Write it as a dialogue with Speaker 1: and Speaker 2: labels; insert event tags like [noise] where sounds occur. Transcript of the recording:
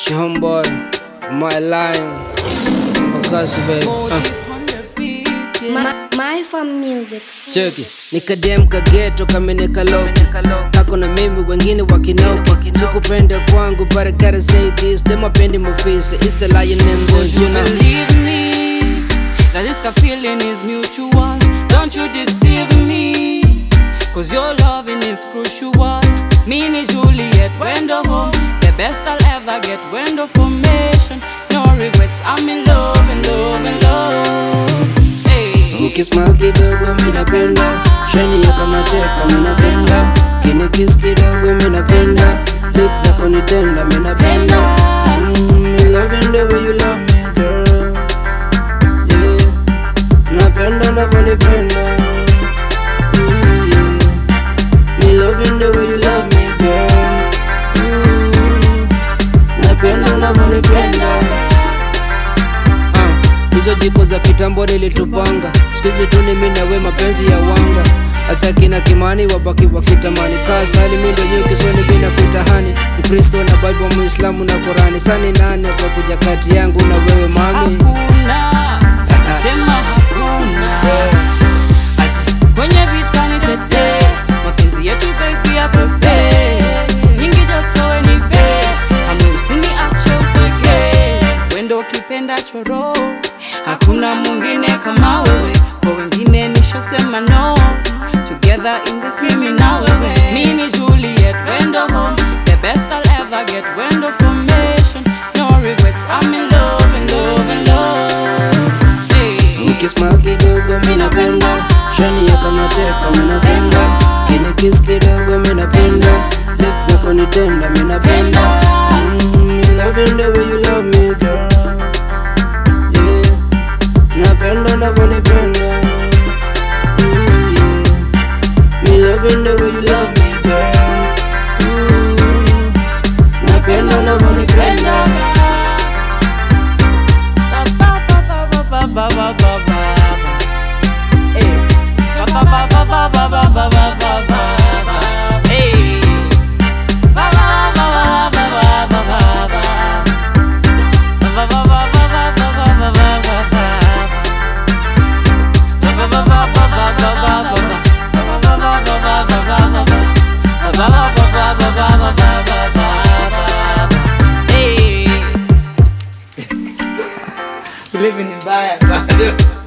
Speaker 1: She homeboy, my lion, Bakasi baby. Uh.
Speaker 2: My, my fam music.
Speaker 1: Cheki nikadem kageto kamenekaloki kako na mimi wengine wakinoki sikupende kwangu but I gotta say this them mapendi mufisi it's the lion in this you know
Speaker 3: Believe me that this feeling is mutual. Don't you deceive me, cause your best I'll ever get, wendo formation. No regrets, I'm in love, in love, in love. Hey.
Speaker 1: ukismal kidogo minapenda sheni ya kama teka minapenda kinikis kidogo minapenda lips zako nitenda hizo jipo za kitambo nilitupanga. Skuizi tu ni mimi na we mapenzi ya wanga. Hata kina kimani wabaki wakitamani. Kaa sali mindo nyuki soni bila kutahani. Mkristo na bible muislamu na korani sani nane kwa kuja kati yangu na wewe mami.
Speaker 3: Choro, mwingine kama wewe. Kwa wengine nishasema no. Together in this mimi na wewe. Ni Juliet, wendo home. The best I'll ever get, wendo formation. No regrets, I'm in love, in love, in love. Hey.
Speaker 1: Ukismile kidogo minapenda shani ya kama napenda, minapenda kiss kidogo minapenda lips zako nitenda minapenda mm, napenda navyonipenda
Speaker 3: Living in Baya. [laughs]